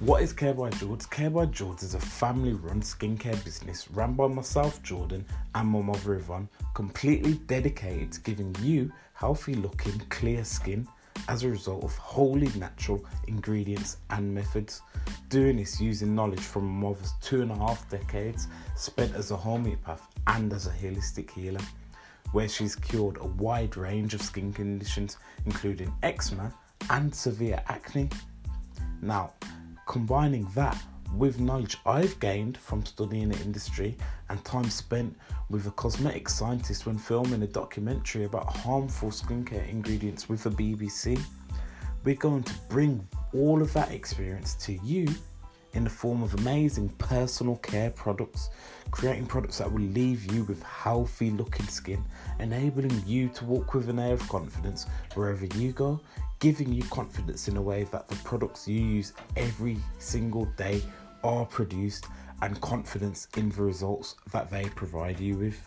What is Care by George? Care by George is a family run skincare business run by myself, Jordan, and my mother, Yvonne, completely dedicated to giving you healthy looking, clear skin as a result of wholly natural ingredients and methods. Doing this using knowledge from my mother's two and a half decades spent as a homeopath and as a holistic healer, where she's cured a wide range of skin conditions, including eczema and severe acne. Now, combining that with knowledge I've gained from studying the industry and time spent with a cosmetic scientist when filming a documentary about harmful skincare ingredients with the BBC, we're going to bring all of that experience to you in the form of amazing personal care products, creating products that will leave you with healthy looking skin, enabling you to walk with an air of confidence wherever you go, giving you confidence in a way that the products you use every single day are produced and confidence in the results that they provide you with.